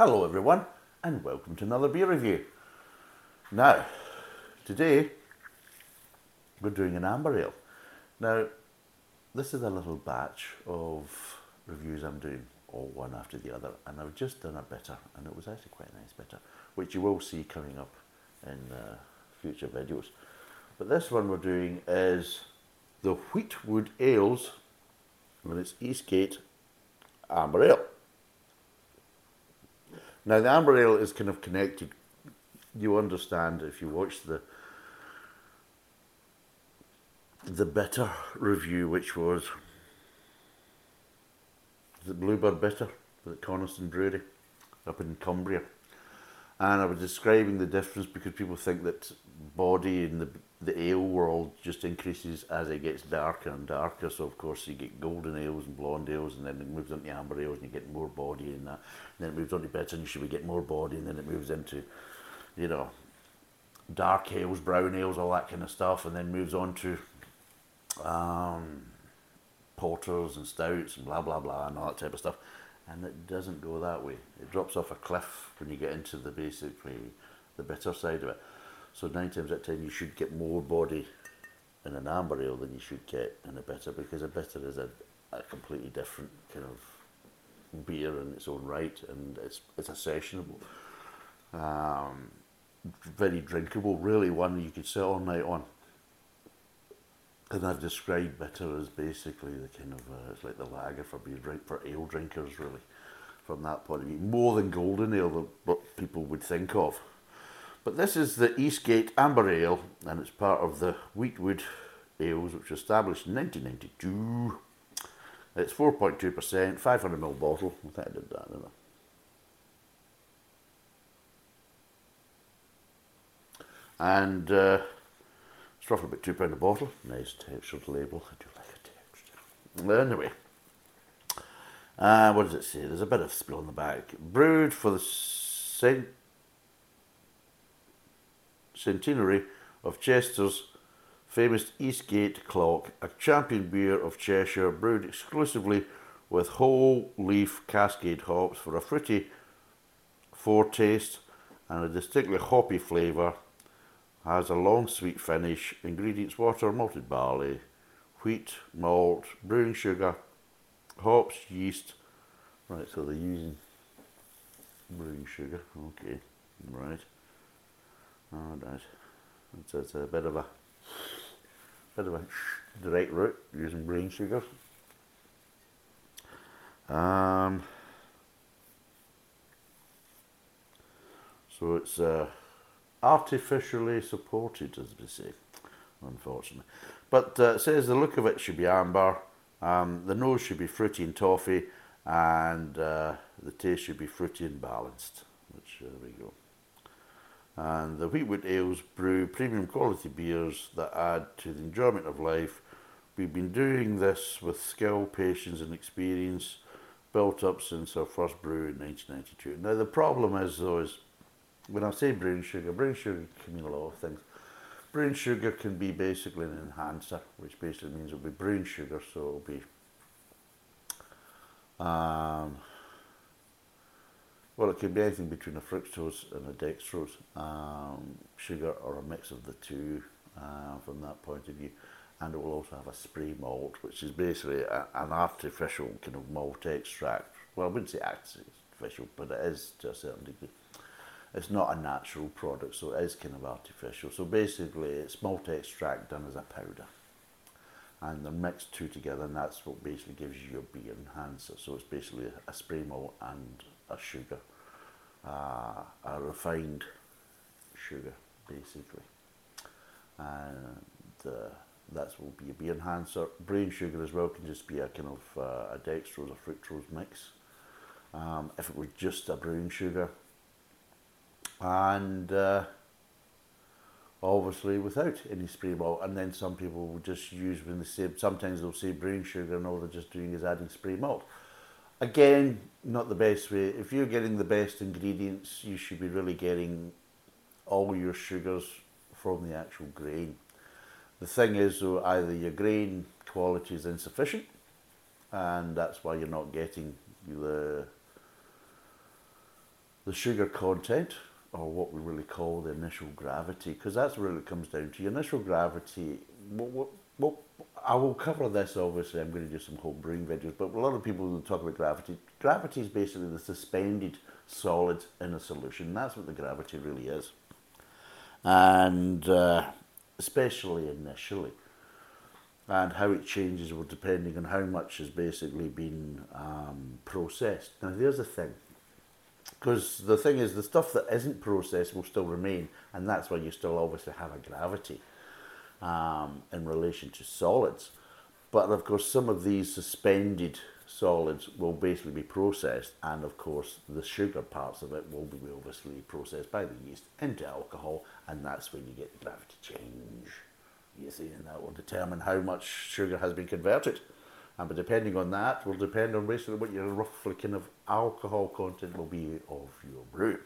Hello, everyone, and welcome to another beer review. Now, today we're doing an amber ale. Now, this is a little batch of reviews I'm doing, all one after the other, and I've just done a bitter, and it was actually quite a nice bitter, which you will see coming up in uh, future videos. But this one we're doing is the Weetwood Ales, and it's Eastgate Amber Ale. Now, the amber ale is kind of connected. You understand if you watch the the bitter review, which was the Bluebird Bitter at Coniston Brewery up in Cumbria. And I was describing the difference because people think that body in the the ale world just increases as it gets darker and darker. So of course you get golden ales and blonde ales, and then it moves into amber ales, and you get more body in that. And then it moves on to bitter, and you should get more body, and then it moves into, you know, dark ales, brown ales, all that kind of stuff, and then moves on to um, porters and stouts and blah blah blah and all that type of stuff. And it doesn't go that way. It drops off a cliff when you get into the basically the bitter side of it. So nine times out of ten, you should get more body in an amber ale than you should get in a bitter because a bitter is a, a completely different kind of beer in its own right, and it's it's a sessionable, um, very drinkable. Really, one you could sit all night on. And I've described bitter as basically the kind of uh, it's like the lager for beer drink for ale drinkers, really, from that point of view. More than golden ale, that what people would think of. But this is the Eastgate Amber Ale, and it's part of the Weetwood Ales, which was established in 1992. It's 4.2%, 500ml bottle. I think I did that, didn't I? And uh, it's roughly about £2 a bottle. Nice textured label. I do like a texture. Anyway, uh, what does it say? There's a bit of spill on the back. Brewed for the St centenary of Chester's famous Eastgate clock, a champion beer of Cheshire brewed exclusively with whole leaf cascade hops for a fruity foretaste and a distinctly hoppy flavour. Has a long sweet finish. Ingredients water, malted barley, wheat, malt, brewing sugar, hops, yeast. Right, so they're using brewing sugar. Okay, right. Oh, that. It's, it's a bit of a bit of a direct route using green sugar. Um, so it's uh, artificially supported, as we say, unfortunately. But uh, it says the look of it should be amber, um, the nose should be fruity and toffee, and uh, the taste should be fruity and balanced. Which there we go and the Weetwood Ales brew premium quality beers that add to the enjoyment of life. We've been doing this with skill, patience, and experience built up since our first brew in 1992. Now, the problem is, though, is when I say brewing sugar, brewing sugar can mean a lot of things. Brewing sugar can be basically an enhancer, which basically means it'll be brewing sugar, so it'll be um, well, it could be anything between a fructose and a dextrose um, sugar or a mix of the two uh, from that point of view. And it will also have a spray malt, which is basically a, an artificial kind of malt extract. Well, I wouldn't say artificial, but it is to a certain degree. It's not a natural product, so it is kind of artificial. So basically, it's malt extract done as a powder. And they're mixed two together, and that's what basically gives you your beer enhancer. So it's basically a spray malt and a sugar, uh, a refined sugar, basically. And uh, that will be a beer enhancer. Brain sugar as well can just be a kind of uh, a dextrose or fructose mix. Um, if it was just a brown sugar, and uh, obviously without any spray malt. And then some people will just use when they say sometimes they'll say brown sugar, and all they're just doing is adding spray malt. Again, not the best way. If you're getting the best ingredients, you should be really getting all your sugars from the actual grain. The thing is, though, either your grain quality is insufficient, and that's why you're not getting the the sugar content, or what we really call the initial gravity, because that's where it comes down to. Your initial gravity, what, what, I will cover this obviously, I'm going to do some home brewing videos, but a lot of people will talk about gravity. Gravity is basically the suspended solid in a solution, that's what the gravity really is. And uh, especially initially and how it changes will depending on how much has basically been um, processed. Now, there's the thing, because the thing is, the stuff that isn't processed will still remain, and that's why you still obviously have a gravity um, in relation to solids. But of course, some of these suspended solids will basically be processed, and of course, the sugar parts of it will be obviously processed by the yeast into alcohol, and that's when you get the gravity change you see, and that will determine how much sugar has been converted. And but depending on that will depend on basically what your roughly kind of alcohol content will be of your brew.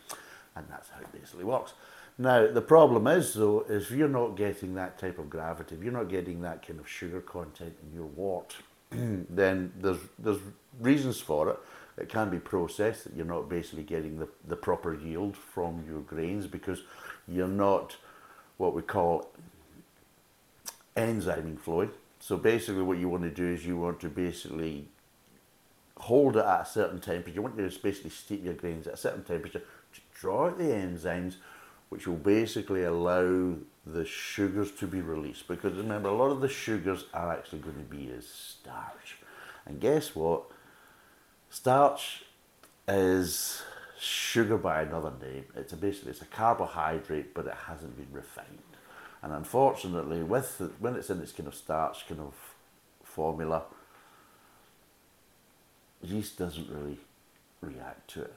And that's how it basically works. Now the problem is though, is if you're not getting that type of gravity, if you're not getting that kind of sugar content in your wort, then there's there's reasons for it. It can be processed that you're not basically getting the, the proper yield from your grains because you're not what we call enzyming fluid. So basically what you want to do is you want to basically hold it at a certain temperature. You want to basically steep your grains at a certain temperature to draw out the enzymes which will basically allow the sugars to be released. Because remember, a lot of the sugars are actually going to be as starch. And guess what? Starch is sugar by another name. It's a basically it's a carbohydrate, but it hasn't been refined. And unfortunately, with the, when it's in this kind of starch kind of formula, yeast doesn't really react to it.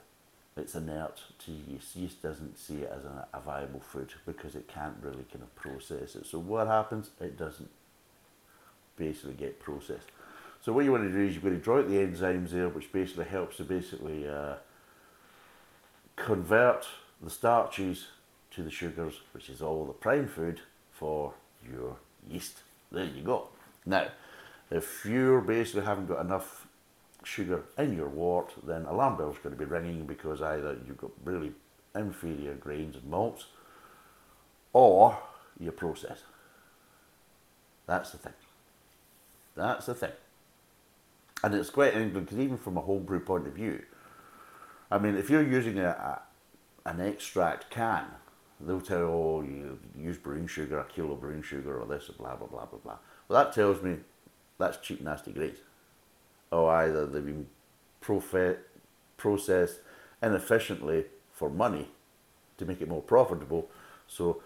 It's inert to yeast. Yeast doesn't see it as a, a viable food because it can't really kind of process it. So what happens? It doesn't basically get processed. So what you want to do is you've got to draw out the enzymes there, which basically helps to basically uh, convert the starches to the sugars, which is all the prime food, for your yeast. There you go. Now, if you're basically haven't got enough sugar in your wort, then alarm bell's going to be ringing because either you've got really inferior grains and malts, or your process. That's the thing. That's the thing. And it's quite interesting because even from a homebrew point of view, I mean, if you're using a, a an extract can they'll tell you, oh, you use brewing sugar, a kilo of brewing sugar, or this, blah, blah, blah, blah, blah. Well, that tells me that's cheap, nasty grades. Or either they've been profe- processed inefficiently for money to make it more profitable, so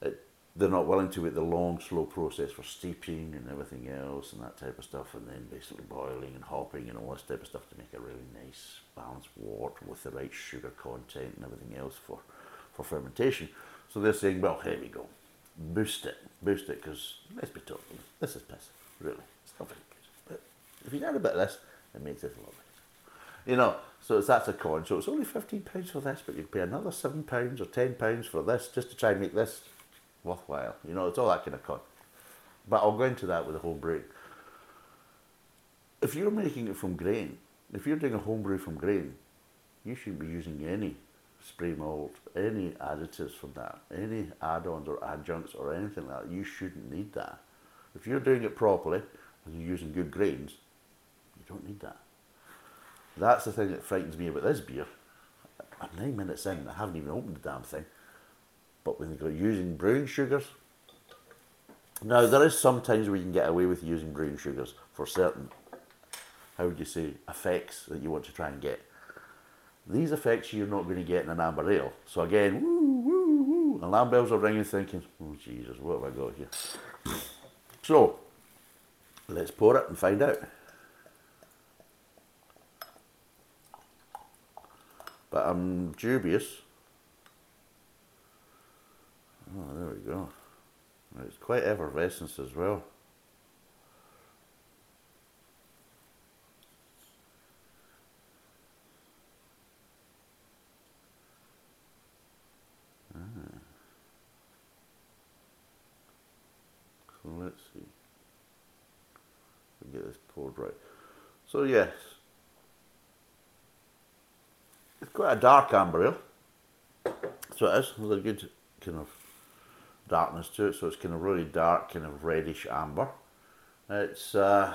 it, they're not willing to wait the long, slow process for steeping and everything else and that type of stuff, and then basically boiling and hopping and all this type of stuff to make a really nice, balanced wort with the right sugar content and everything else for for fermentation. So they're saying, well, here we go, boost it, boost it, because let's be talking, this is piss, really. It's not very good. But if you add a bit of this, it makes it a lot better. You know, so that's a con. So it's only £15 for this, but you pay another £7 or £10 for this just to try and make this worthwhile. You know, it's all that kind of con. But I'll go into that with a home brew. If you're making it from grain, if you're doing a home brew from grain, you shouldn't be using any spray malt, any additives from that, any add-ons or adjuncts or anything like that, you shouldn't need that. If you're doing it properly and you're using good grains, you don't need that. That's the thing that frightens me about this beer. I'm nine minutes in, I haven't even opened the damn thing. But when they're using brewing sugars, now there is sometimes where you can get away with using brewing sugars for certain, how would you say, effects that you want to try and get. These effects you're not going to get in an amber ale. So again, woo, woo, woo. Alarm bells are ringing thinking, oh Jesus, what have I got here? So, let's pour it and find out. But I'm dubious. Oh, there we go. It's quite effervescence as well. Ah. let's see. We get this poured right. So yes, it's quite a dark amber ale. So it is. There's a good kind of darkness to it. So it's kind of really dark, kind of reddish amber. It's, uh,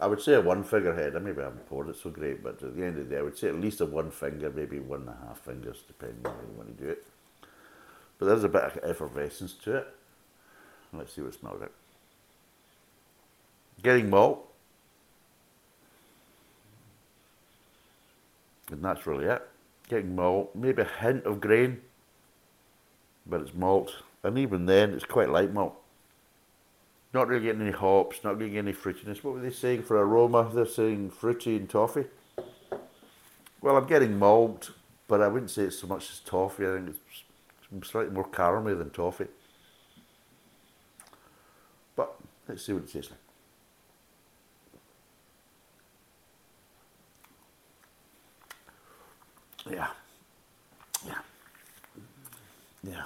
I would say a one figure head. Maybe I haven't poured it so great, but at the end of the day, I would say at least a one finger, maybe one and a half fingers, depending on how you want to do it. But there's a bit of effervescence to it. Let's see what it smells like. Getting malt. And that's really it. Getting malt, maybe a hint of grain, but it's malt. And even then, it's quite light malt. Not really getting any hops, not getting any fruitiness. What were they saying for aroma? They're saying fruity and toffee. Well, I'm getting malt, but I wouldn't say it's so much as toffee. I think it's slightly more caramel than toffee. But let's see what it tastes like. Yeah. Yeah. Yeah.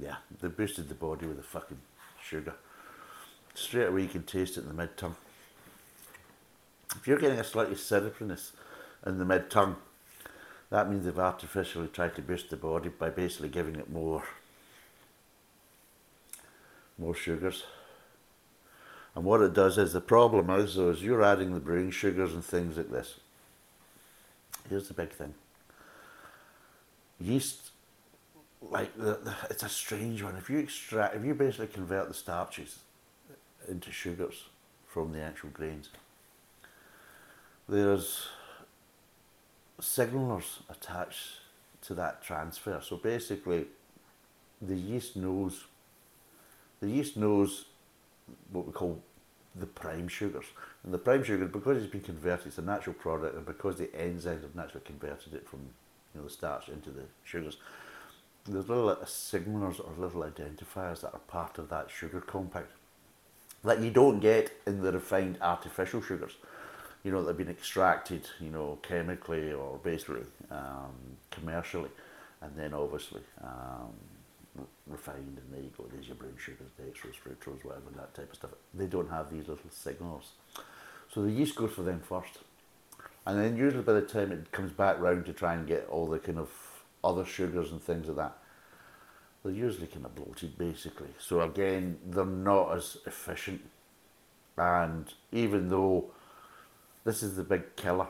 Yeah. They boosted the body with the fucking sugar. Straight away you can taste it in the mid tongue. If you're getting a slightly syrupiness in the mid tongue, that means they've artificially tried to boost the body by basically giving it more more sugars. And what it does is the problem is though is you're adding the brewing sugars and things like this. Here's the big thing. Yeast, like the, the, it's a strange one. If you extract, if you basically convert the starches into sugars from the actual grains, there's signalers attached to that transfer. So basically, the yeast knows the yeast knows what we call the prime sugars. And the prime sugar, because it's been converted, it's a natural product, and because the enzymes have naturally converted it from you know, the starch into the sugars, there's little signalers or little identifiers that are part of that sugar compound that you don't get in the refined artificial sugars. You know, that have been extracted, you know, chemically or basically um, commercially, and then obviously um, refined, and there you go, there's your brown sugars, dextrose, fructose, whatever, that type of stuff. They don't have these little signals. So the yeast goes for them first. And then usually by the time it comes back round to try and get all the kind of other sugars and things like that, they're usually kind of bloated basically. So again, they're not as efficient. And even though this is the big killer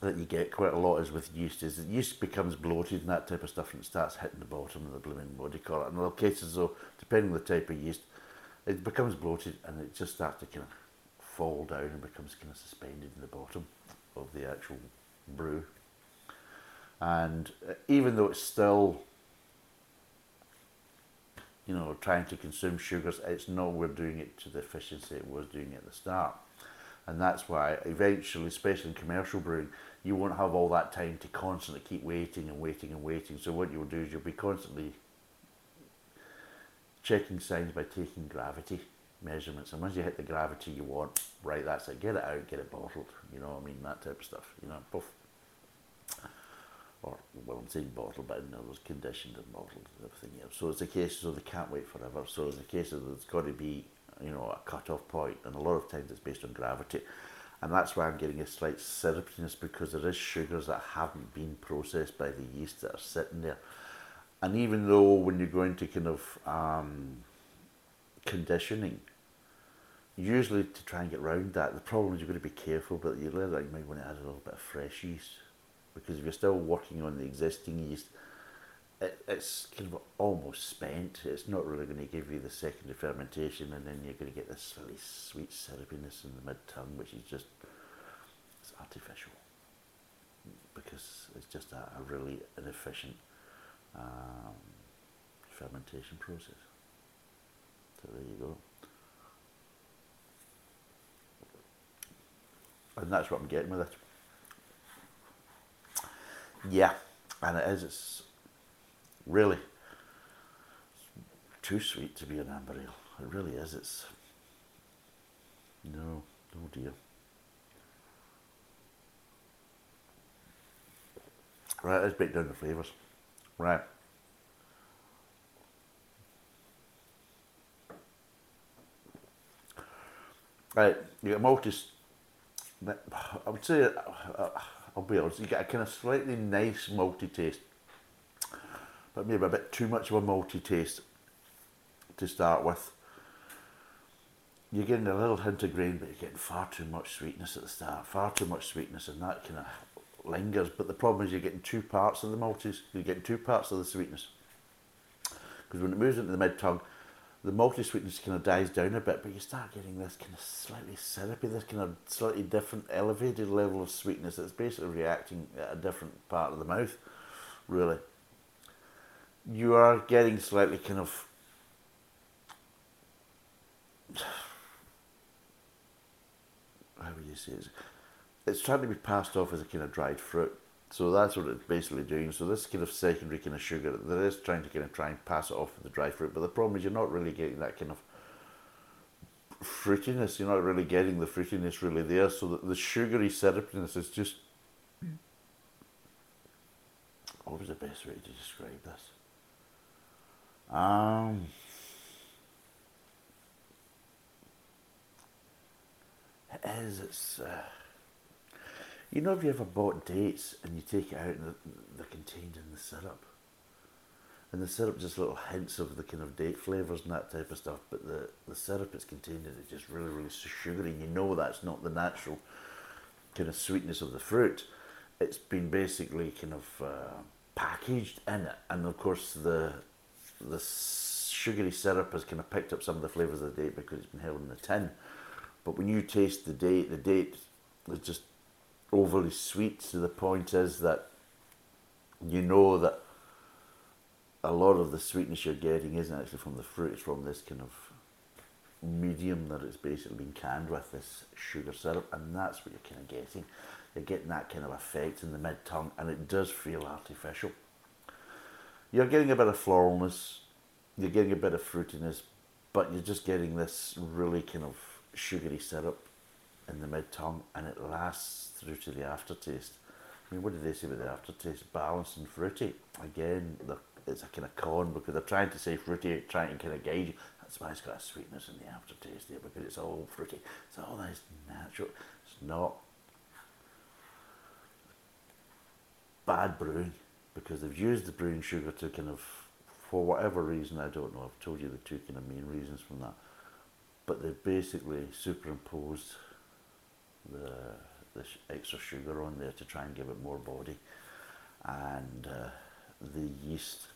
that you get quite a lot is with yeast is that yeast becomes bloated and that type of stuff and it starts hitting the bottom of the blooming body collar. In other cases though, depending on the type of yeast, it becomes bloated and it just starts to kind of fall down and becomes kind of suspended in the bottom of the actual brew. And uh, even though it's still, you know, trying to consume sugars, it's nowhere doing it to the efficiency it was doing at the start. And that's why eventually, especially in commercial brewing, you won't have all that time to constantly keep waiting and waiting and waiting. So what you'll do is you'll be constantly checking signs by taking gravity measurements. And once you hit the gravity you want, right, that's it. Get it out, get it bottled. You know, what I mean that type of stuff. You know, both. Or well, I'm saying bottled, but in other conditioned and bottled and everything else. So it's a case so they can't wait forever. So it's a case of there's got to be you know a cut off point, and a lot of times it's based on gravity and that's why I'm getting a slight syrupiness because there is sugars that haven't been processed by the yeast that are sitting there. And even though when you're going to kind of um, conditioning, usually to try and get around that, the problem is you've got to be careful, but you later you might want to add a little bit of fresh yeast because if you're still working on the existing yeast, it, it's kind of almost spent. It's not really going to give you the secondary fermentation, and then you're going to get this really sweet syrupiness in the mid tongue, which is just it's artificial because it's just a, a really inefficient um, fermentation process. So there you go. And that's what I'm getting with it. Yeah, and it is. It's Really. Too sweet to be an amber ale. It really is. It's. No, oh dear. Right, let's break down the flavours. Right. Right, you get malty, I would say, uh, I'll be honest, you get a kind of slightly nice malty taste, but maybe a bit too much of a malty taste to start with. You're getting a little hint of grain, but you're getting far too much sweetness at the start, far too much sweetness, and that kind of lingers. But the problem is you're getting two parts of the malties, you're getting two parts of the sweetness. Because when it moves into the mid tongue, the malty sweetness kind of dies down a bit, but you start getting this kind of slightly syrupy, this kind of slightly different, elevated level of sweetness that's basically reacting at a different part of the mouth, really. You are getting slightly kind of. How would you say it? It's trying to be passed off as a kind of dried fruit so that's what it's basically doing. So this kind of secondary kind of sugar, that is trying to kind of try and pass it off with the dry fruit, but the problem is you're not really getting that kind of fruitiness. You're not really getting the fruitiness really there. So the, the sugary syrupiness is just. Hmm. What was the best way to describe this? Um. It is. It's. Uh, you know, if you ever bought dates and you take it out and they're contained in the syrup, and the syrup just little hints of the kind of date flavours and that type of stuff, but the, the syrup it's contained in is just really, really sugary. You know that's not the natural kind of sweetness of the fruit. It's been basically kind of uh, packaged in it, and of course the the sugary syrup has kind of picked up some of the flavours of the date because it's been held in the tin. But when you taste the date, the date is just overly sweet. So the point is that you know that a lot of the sweetness you're getting isn't actually from the fruit, it's from this kind of medium that it's basically been canned with, this sugar syrup, and that's what you're kind of getting. You're getting that kind of effect in the mid tongue, and it does feel artificial. You're getting a bit of floralness, you're getting a bit of fruitiness, but you're just getting this really kind of sugary syrup in the mid tongue and it lasts through to the aftertaste. I mean, what did they say about the aftertaste? Balanced and fruity. Again, it's a kind of con because they're trying to say fruity, trying to kind of gauge. That's why it's got a sweetness in the aftertaste there because it's all fruity. It's all nice natural. It's not bad brewing because they've used the brown sugar to kind of, for whatever reason, I don't know. I've told you the two kind of main reasons from that. But they've basically superimposed the, the extra sugar on there to try and give it more body. And uh, the yeast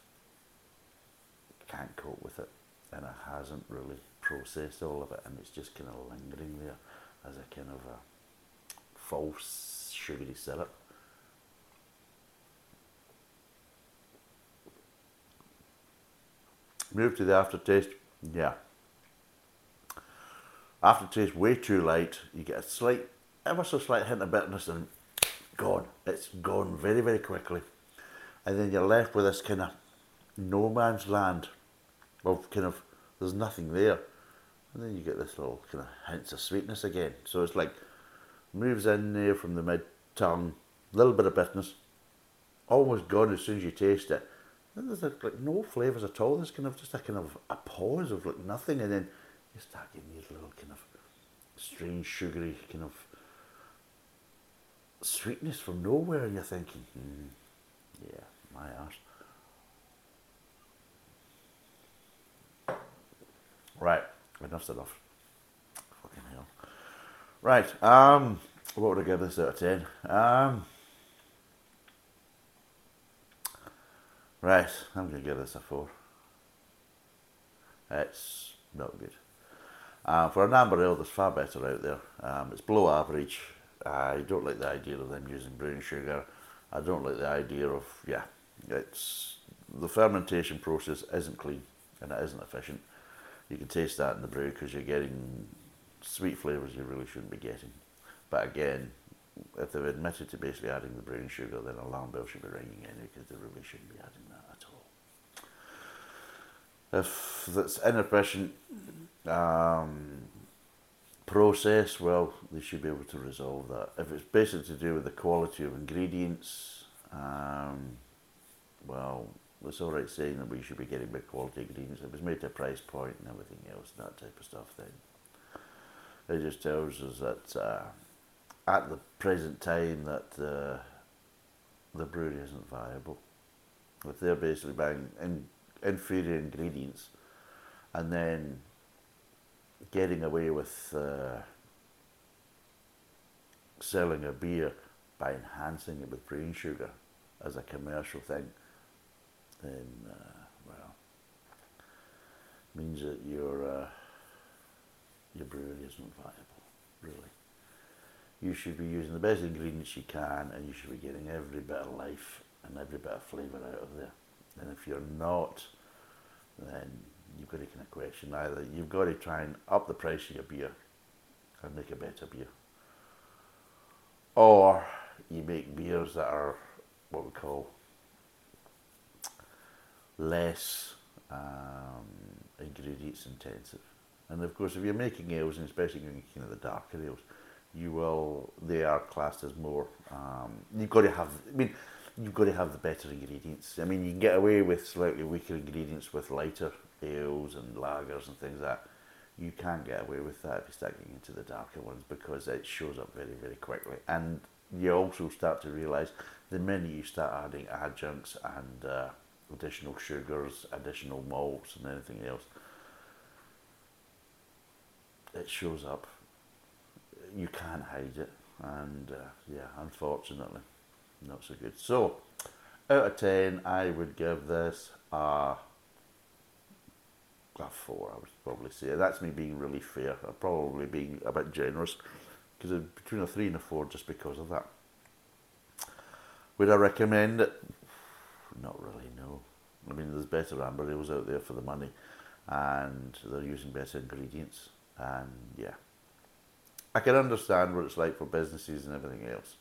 can't cope with it and it hasn't really processed all of it and it's just kind of lingering there as a kind of a false sugary syrup. Move to the aftertaste. Yeah. Aftertaste way too light. You get a slight ever so slight hint of bitterness and gone. It's gone very, very quickly. And then you're left with this kind of no man's land of kind of, there's nothing there. And then you get this little kind of hints of sweetness again. So it's like, moves in there from the mid tongue, little bit of bitterness, almost gone as soon as you taste it. There's like, no flavours at all. There's kind of just a kind of a pause of like nothing, and then you start getting these little kind of strange sugary kind of sweetness from nowhere, and you're thinking, hmm, yeah, my ass. Right, enough's enough. Fucking hell. Right, um, what would I give this out of 10? Um, right, I'm going to give this a 4. It's not good. Uh, for an amber ale, there's far better out there. Um, it's below average. I don't like the idea of them using brown sugar. I don't like the idea of yeah, it's the fermentation process isn't clean and it isn't efficient. You can taste that in the brew because you're getting sweet flavours you really shouldn't be getting. But again, if they've admitted to basically adding the brown sugar, then alarm bell should be ringing in because they really shouldn't be adding that at all. If that's inefficient, um, process, well, they should be able to resolve that. If it's basically to do with the quality of ingredients, um, well, it's all right saying that we should be getting good quality ingredients. It was made to a price point and everything else, that type of stuff, then it just tells us that uh, at the present time that uh, the brewery isn't viable. If they're basically buying in, inferior ingredients and then getting away with uh, selling a beer by enhancing it with brain sugar as a commercial thing, then, uh, well, means that your, uh, your brewery isn't viable, really. You should be using the best ingredients you can and you should be getting every bit of life and every bit of flavour out of there. And if you're not, then you've got to kind of question either you've got to try and up the price of your beer and make a better beer, or you make beers that are what we call less um, ingredients intensive. And of course, if you're making ales, and especially when you're making the darker ales, you will they are classed as more. Um, you've got to have. I mean, you've got to have the better ingredients. I mean, you can get away with slightly weaker ingredients with lighter ales and lagers and things like that. You can't get away with that if you start getting into the darker ones because it shows up very, very quickly. And you also start to realise the minute you start adding adjuncts and uh, additional sugars, additional malts, and anything else, it shows up. You can't hide it, and uh, yeah, unfortunately, not so good. So, out of ten, I would give this a a four, I would probably say. That's me being really fair. I'm probably being a bit generous because between a three and a four just because of that. Would I recommend it? Not really, no. I mean, there's better amber ales out there for the money and they're using better ingredients. And yeah, I can understand what it's like for businesses and everything else.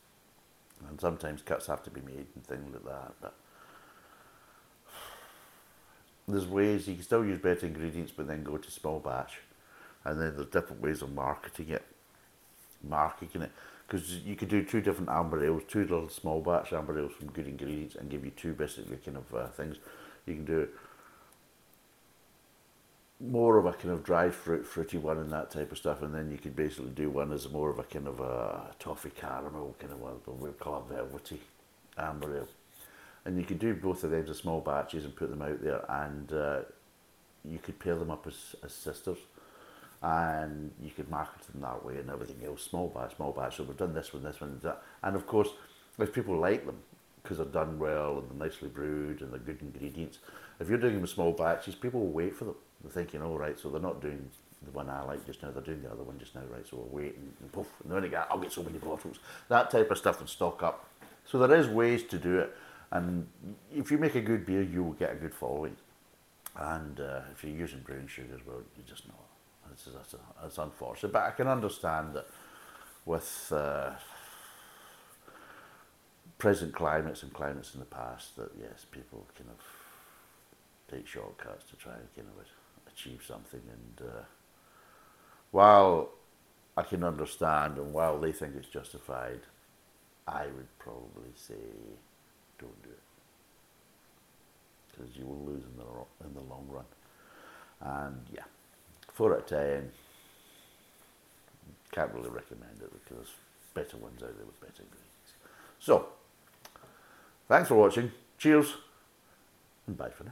And sometimes cuts have to be made and things like that. But there's ways you can still use better ingredients, but then go to small batch, and then there's different ways of marketing it, marketing it, because you could do two different amber ales, two little small batch amber ales from good ingredients, and give you two basically kind of uh, things. You can do more of a kind of dry fruit, fruity one, and that type of stuff, and then you could basically do one as more of a kind of a toffee caramel kind of one, but we call it velvety amber ale and you could do both of them as small batches and put them out there, and uh, you could pair them up as, as sisters, and you could market them that way and everything else, small batch, small batch. So we've done this one, this one, and that, and of course, if people like them because they're done well and they're nicely brewed and they're good ingredients, if you're doing them in small batches, people will wait for them. They're thinking, all oh, right, so they're not doing the one I like just now, they're doing the other one just now, right? So we'll wait and, and poof, and then I'll get so many bottles. That type of stuff and stock up. So there is ways to do it. And if you make a good beer, you will get a good following. And uh, if you're using brown sugars, well, you just know it's, a, that's unfortunate. But I can understand that with uh, present climates and climates in the past, that yes, people kind of take shortcuts to try and kind of achieve something. And uh, while I can understand, and while they think it's justified, I would probably say don't do it because you will lose in the in the long run. And yeah, four out of ten. Can't really recommend it because there's better ones out there with better ingredients. So, thanks for watching. Cheers, and bye for now.